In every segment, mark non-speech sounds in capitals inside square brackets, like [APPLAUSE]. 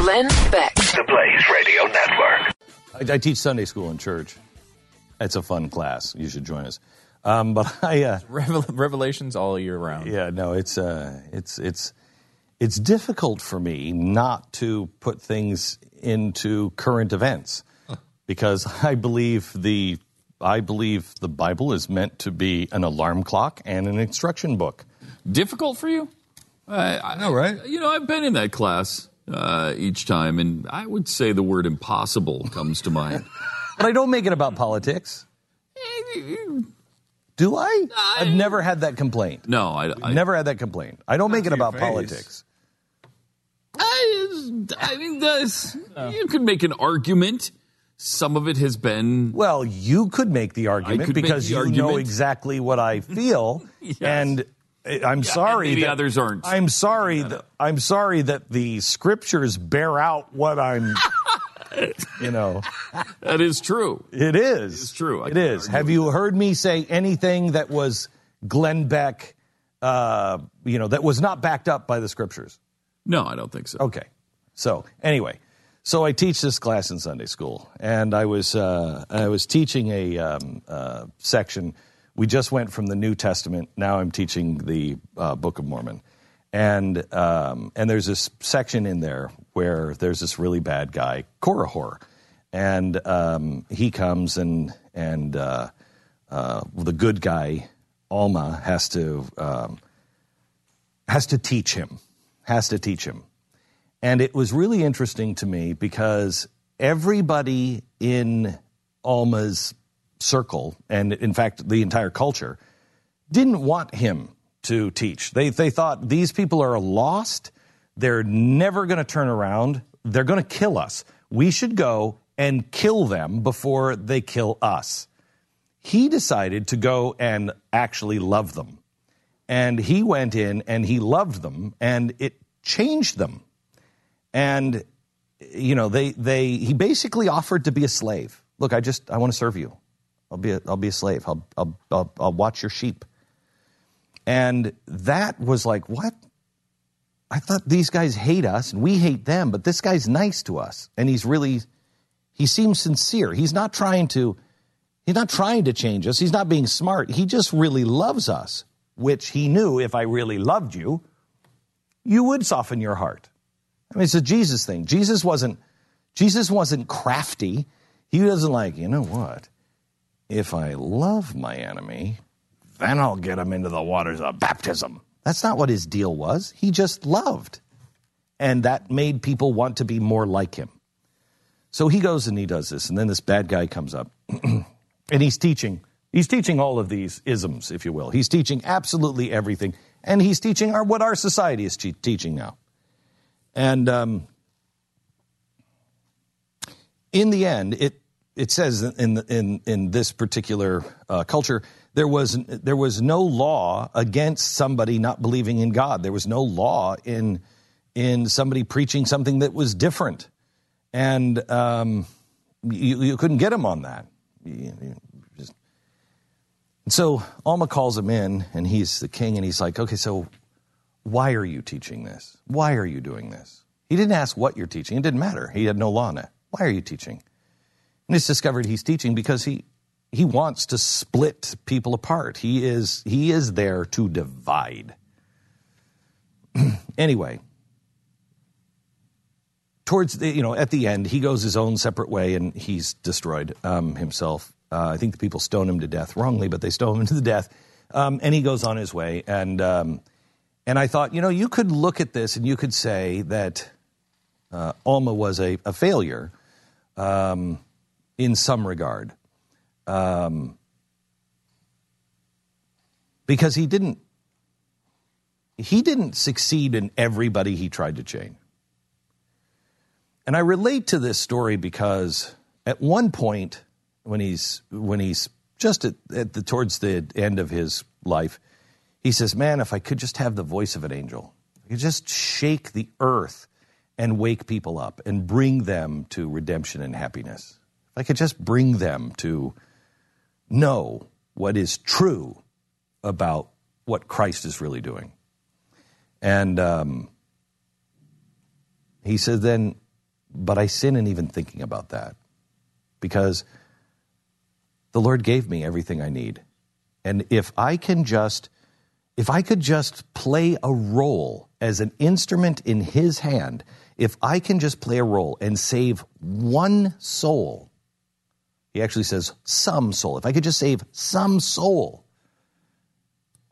Glenn Beck. The Blaze Radio Network. I, I teach Sunday school in church. It's a fun class. You should join us. Um, but [LAUGHS] I, uh, Revel- Revelations all year round. yeah, no, it's uh, it's it's it's difficult for me not to put things into current events because I believe the I believe the Bible is meant to be an alarm clock and an instruction book. difficult for you? I, I know, right? You know, I've been in that class uh, each time, and I would say the word impossible comes to mind. [LAUGHS] But I don't make it about politics. Do I? I've never had that complaint. No, I, I Never had that complaint. I don't make it about politics. I, I mean, this, you could make an argument. Some of it has been. Well, you could make the argument could make because the you know exactly what I feel, [LAUGHS] and uh, I'm sorry maybe that others aren't. I'm sorry that I'm sorry that the scriptures bear out what I'm. [LAUGHS] you know, That is true. it is. It's true. I It is. Have you heard me say anything that was Glenn Beck? Uh, you know, that was not backed up by the scriptures. No, I don't think so. Okay. So anyway, so I teach this class in Sunday school, and I was uh, I was teaching a um, uh, section. We just went from the New Testament. Now I'm teaching the uh, Book of Mormon, and um, and there's this section in there where there's this really bad guy, Korihor, and um, he comes and and uh, uh, the good guy Alma has to um, has to teach him, has to teach him. And it was really interesting to me because everybody in Alma's circle, and in fact, the entire culture, didn't want him to teach. They, they thought these people are lost. They're never going to turn around. They're going to kill us. We should go and kill them before they kill us. He decided to go and actually love them. And he went in and he loved them, and it changed them and you know they they he basically offered to be a slave look i just i want to serve you i'll be a, i'll be a slave. I'll, I'll i'll i'll watch your sheep. And that was like what? I thought these guys hate us and we hate them but this guy's nice to us. And he's really he seems sincere. He's not trying to he's not trying to change us. He's not being smart. He just really loves us which he knew if i really loved you you would soften your heart. I mean, it's a Jesus thing. Jesus wasn't Jesus wasn't crafty. He doesn't like, you know what? If I love my enemy, then I'll get him into the waters of baptism. That's not what his deal was. He just loved. And that made people want to be more like him. So he goes and he does this, and then this bad guy comes up [CLEARS THROAT] and he's teaching. He's teaching all of these isms, if you will. He's teaching absolutely everything. And he's teaching our, what our society is teaching now. And um, in the end, it it says in in in this particular uh, culture there was there was no law against somebody not believing in God. There was no law in in somebody preaching something that was different, and um, you, you couldn't get him on that. You- you just- so Alma calls him in, and he's the king, and he's like, "Okay, so why are you teaching this? Why are you doing this? He didn't ask what you're teaching. It didn't matter. He had no law on it. Why are you teaching? And it's discovered he's teaching because he he wants to split people apart. He is he is there to divide. [CLEARS THROAT] anyway, towards the you know at the end he goes his own separate way and he's destroyed um, himself. Uh, I think the people stone him to death wrongly, but they stone him [LAUGHS] to the death. Um, and he goes on his way and. Um, and I thought, you know, you could look at this and you could say that uh, Alma was a, a failure um, in some regard. Um, because he didn't he didn't succeed in everybody he tried to change. And I relate to this story because at one point, when he's when he's just at, at the towards the end of his life, he says, "Man, if I could just have the voice of an angel, I could just shake the earth and wake people up and bring them to redemption and happiness. If I could just bring them to know what is true about what Christ is really doing." And um, he said, then, but I sin in even thinking about that because the Lord gave me everything I need. And if I can just, if I could just play a role as an instrument in His hand, if I can just play a role and save one soul, he actually says some soul, if I could just save some soul,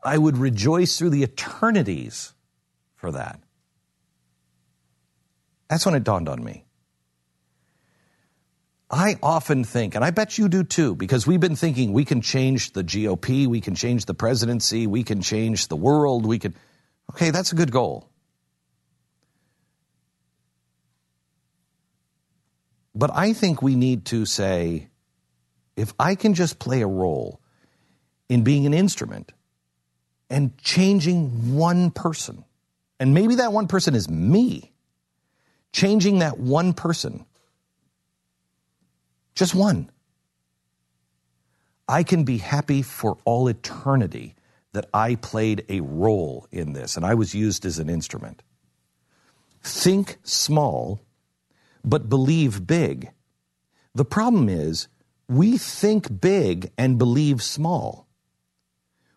I would rejoice through the eternities for that. That's when it dawned on me. I often think, and I bet you do too, because we've been thinking we can change the GOP, we can change the presidency, we can change the world, we can. Okay, that's a good goal. But I think we need to say if I can just play a role in being an instrument and changing one person, and maybe that one person is me, changing that one person, just one, I can be happy for all eternity that I played a role in this and I was used as an instrument. Think small, but believe big. The problem is, we think big and believe small.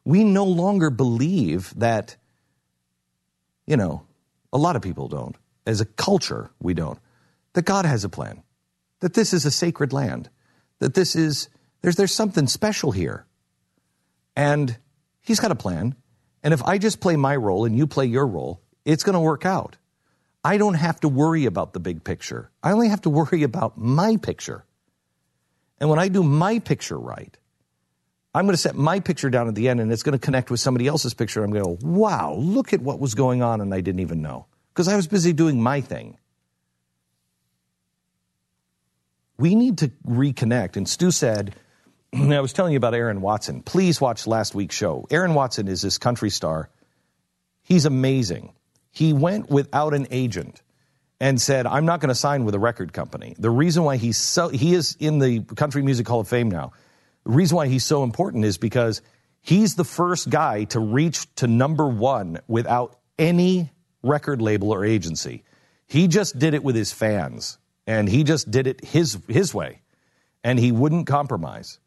We no longer believe that, you know, a lot of people don't. As a culture, we don't. That God has a plan, that this is a sacred land, that this is, there's, there's something special here. And He's got a plan. And if I just play my role and you play your role, it's going to work out. I don't have to worry about the big picture. I only have to worry about my picture. And when I do my picture right, I'm going to set my picture down at the end and it's going to connect with somebody else's picture. I'm going to go, wow, look at what was going on and I didn't even know because I was busy doing my thing. We need to reconnect. And Stu said, [CLEARS THROAT] I was telling you about Aaron Watson. Please watch last week's show. Aaron Watson is this country star. He's amazing. He went without an agent and said, "I'm not going to sign with a record company." The reason why he's so he is in the Country Music Hall of Fame now. The reason why he's so important is because he's the first guy to reach to number 1 without any record label or agency. He just did it with his fans and he just did it his his way and he wouldn't compromise.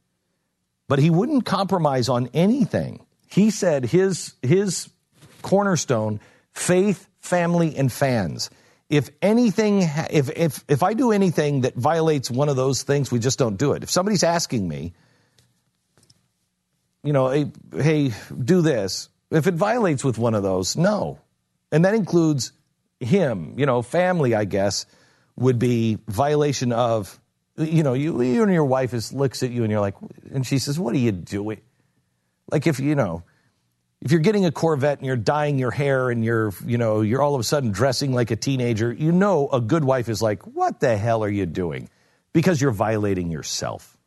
But he wouldn't compromise on anything. He said his his cornerstone faith, family and fans. If anything if if if I do anything that violates one of those things, we just don't do it. If somebody's asking me, you know, hey, hey do this. If it violates with one of those, no. And that includes him, you know, family, I guess, would be violation of, you know, you, you and your wife is, looks at you and you're like, and she says, what are you doing? Like if, you know, if you're getting a Corvette and you're dyeing your hair and you're, you know, you're all of a sudden dressing like a teenager, you know a good wife is like, what the hell are you doing? Because you're violating yourself.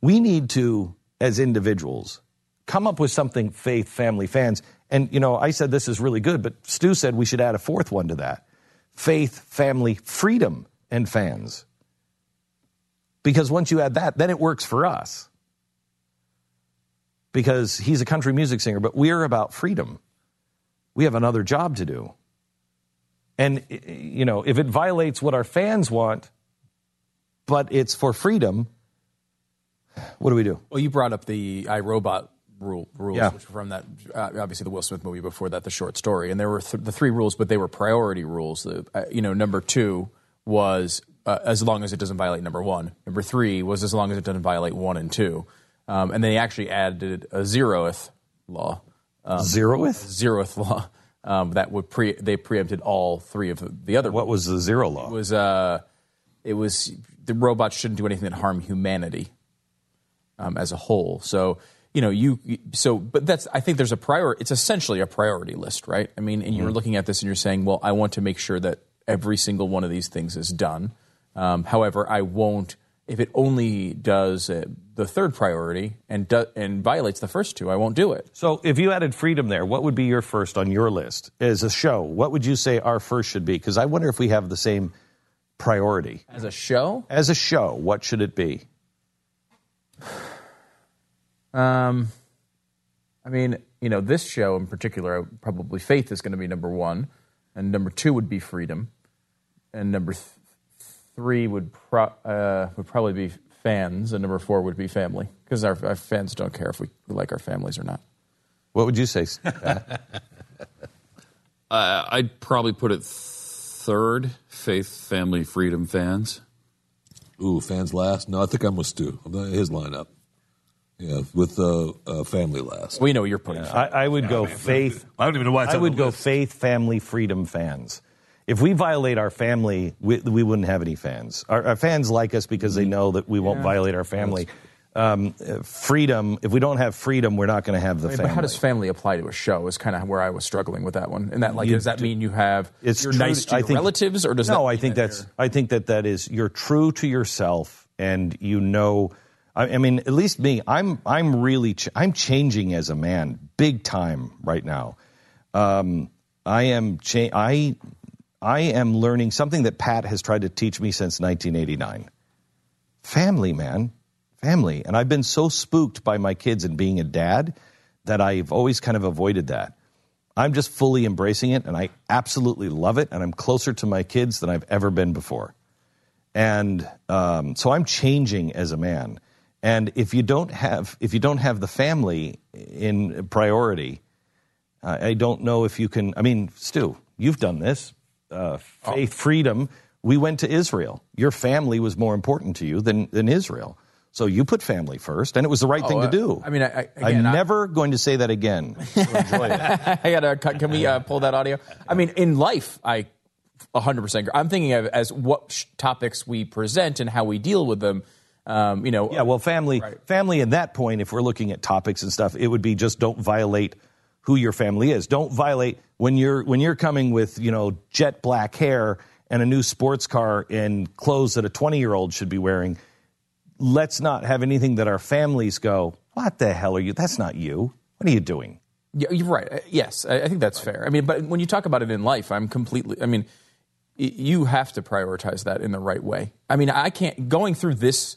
We need to, as individuals, come up with something faith, family, fans. And, you know, I said this is really good, but Stu said we should add a fourth one to that faith, family, freedom, and fans. Because once you add that, then it works for us. Because he's a country music singer, but we're about freedom. We have another job to do. And, you know, if it violates what our fans want, but it's for freedom, what do we do? Well, you brought up the I, Robot rule, rules, Yeah. which were from that uh, obviously the Will Smith movie before that, the short story, and there were th- the three rules, but they were priority rules. The, uh, you know, number two was uh, as long as it doesn't violate number one. Number three was as long as it doesn't violate one and two, um, and they actually added a zeroth law, Zeroth? zeroth law um, that would pre they preempted all three of the, the other. What was the zero law? It was uh, it was the robots shouldn't do anything that harm humanity um, as a whole. So you know you so but that's I think there's a prior. It's essentially a priority list, right? I mean, and you're looking at this and you're saying, well, I want to make sure that every single one of these things is done. Um, however, I won't if it only does uh, the third priority and do, and violates the first two. I won't do it. So, if you added freedom there, what would be your first on your list as a show? What would you say our first should be? Because I wonder if we have the same priority As a show, as a show. What should it be? [SIGHS] um, I mean, you know, this show in particular, probably faith is going to be number one, and number two would be freedom, and number th- three would pro- uh, would probably be fans, and number four would be family, because our, our fans don't care if we like our families or not. What would you say? [LAUGHS] Uh, I'd probably put it third, faith, family, freedom fans. Ooh, fans last? No, I think I'm with Stu. I'm not his lineup. Yeah, with uh, uh, family last. We know what you're putting. I, I would go faith. I don't even know why it's I on would the go list. faith, family, freedom fans. If we violate our family, we, we wouldn't have any fans. Our, our fans like us because they know that we won't violate our family. Um, freedom. If we don't have freedom, we're not going to have the family. but how does family apply to a show? Is kind of where I was struggling with that one. And that, like, You does that mean you have it's you're true nice to I your think- relatives, or does no? that I think that that's. I think that that is you're true to yourself, and you know. I, I mean, at least me. I'm. I'm really. Ch- I'm changing as a man, big time right now. Um, I am. Cha- I. I am learning something that Pat has tried to teach me since 1989. Family, man, family, and I've been so spooked by my kids and being a dad that I've always kind of avoided that. I'm just fully embracing it and I absolutely love it. And I'm closer to my kids than I've ever been before. And um, so I'm changing as a man. And if you don't have if you don't have the family in priority, I I don't know if you can. I mean, Stu, you've done this. Uh, faith, freedom. We went to Israel. Your family was more important to you than than Israel. So you put family first, and it was the right thing to uh, do. I mean, I- I- I'm again, I- never going to say that again. So. [LAUGHS] I gotta. cut- Can we uh, pull that audio? I mean, in life, I 100. percent I'm thinking of as what sh- topics we present and how we deal with them. Um, you know, Yeah, well, family, Right. family. At that point, if we're looking at topics and stuff, it would be just don't violate who your family is. Don't violate when you're when you're coming with you know jet black hair and a new sports car and clothes that a 20 year old should be wearing. Let's not have anything that our families go. What the hell are you? That's not you. What are you doing? Yeah, you're right. Uh, Yes, I think that's fair. I mean, but when you talk about it in life, I'm completely. I mean, you have to prioritize that in the right way. I mean, I can't going through this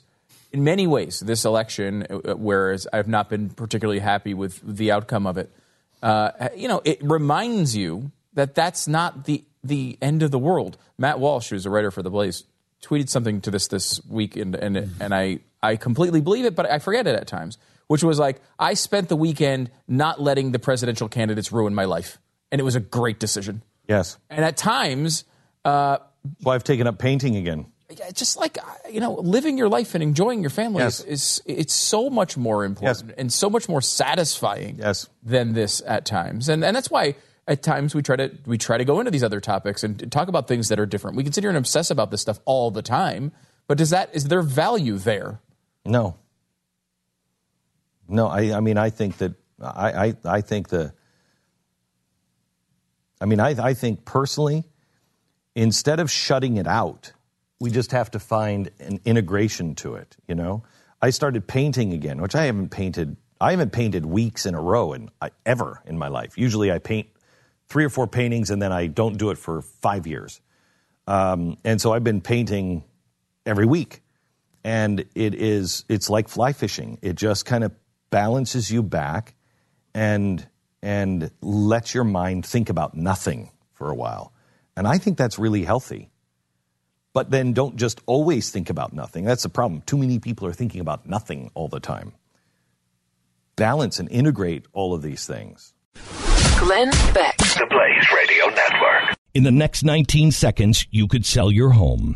in many ways. This election, uh, whereas I've not been particularly happy with the outcome of it. Uh, you know, it reminds you that that's not the the end of the world. Matt Walsh, who's a writer for the Blaze, tweeted something to this this week, and and and I I completely believe it, but I forget it at times. Which was like, I spent the weekend not letting the presidential candidates ruin my life, and it was a great decision. Yes. And at times, uh, Well, I've taken up painting again. Just like uh, you know, living your life and enjoying your family Yes. is, is it's so much more important and so much more satisfying Yes. than this at times, and and that's why at times we try to we try to go into these other topics and talk about things that are different. We can sit here and obsess about this stuff all the time, but does that is there value there? No. No, I, I mean, I think that I, I, I think the. I mean, I, I think personally, instead of shutting it out, we just have to find an integration to it. You know, I started painting again, which I haven't painted. I haven't painted weeks in a row and ever in my life. Usually, I paint three or four paintings and then I don't do it for five years. Um, and so I've been painting every week and it is it's like fly fishing it just kind of balances you back and and lets your mind think about nothing for a while and i think that's really healthy but then don't just always think about nothing that's the problem too many people are thinking about nothing all the time balance and integrate all of these things Glenn Beck. The Blaze Radio Network. In the next 19 seconds, you could sell your home.